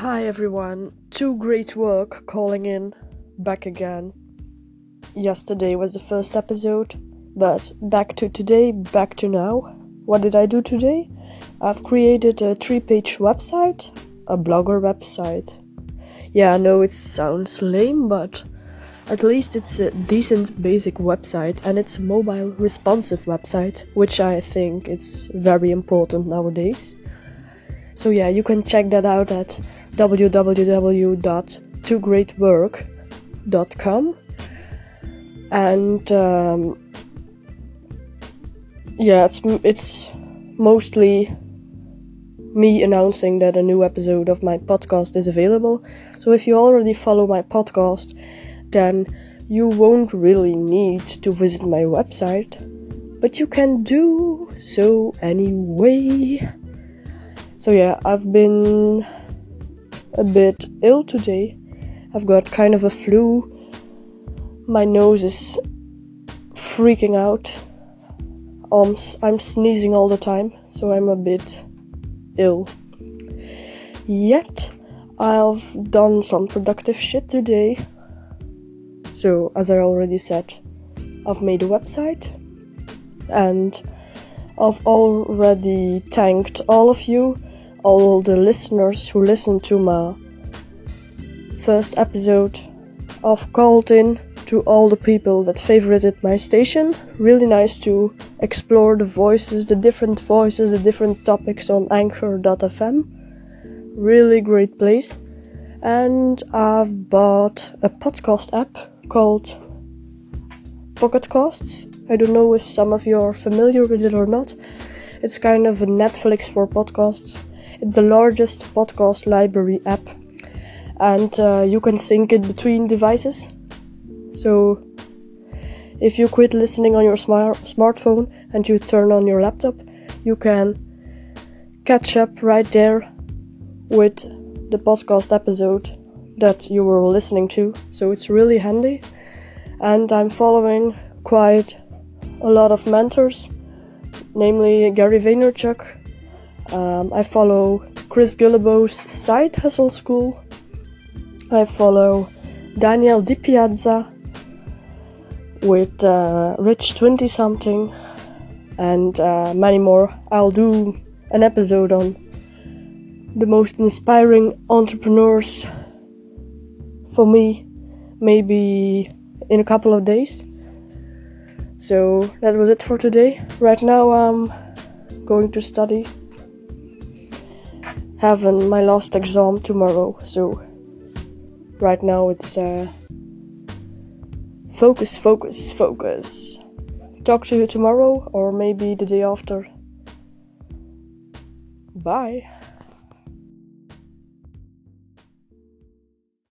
Hi everyone, too great work calling in back again. Yesterday was the first episode, but back to today, back to now. What did I do today? I've created a three page website, a blogger website. Yeah, I know it sounds lame, but at least it's a decent basic website and it's a mobile responsive website, which I think is very important nowadays. So yeah, you can check that out at www.togreatwork.com and um, yeah, it's it's mostly me announcing that a new episode of my podcast is available. So if you already follow my podcast, then you won't really need to visit my website, but you can do so anyway. So yeah, I've been a bit ill today. I've got kind of a flu. My nose is freaking out. Um, I'm sneezing all the time, so I'm a bit ill. Yet, I've done some productive shit today. So, as I already said, I've made a website and I've already thanked all of you all the listeners who listened to my first episode. I've called in to all the people that favorited my station. Really nice to explore the voices, the different voices, the different topics on Anchor.fm. Really great place. And I've bought a podcast app called Pocketcasts. I don't know if some of you are familiar with it or not. It's kind of a Netflix for podcasts it's the largest podcast library app, and uh, you can sync it between devices. So, if you quit listening on your smart smartphone and you turn on your laptop, you can catch up right there with the podcast episode that you were listening to. So it's really handy. And I'm following quite a lot of mentors, namely Gary Vaynerchuk, um, I follow Chris Guillebeau's Side Hustle School. I follow Daniel Di Piazza with uh, Rich 20 something and uh, many more. I'll do an episode on the most inspiring entrepreneurs for me, maybe in a couple of days. So that was it for today. Right now, I'm going to study having my last exam tomorrow, so right now it's uh, focus, focus, focus. Talk to you tomorrow or maybe the day after. Bye.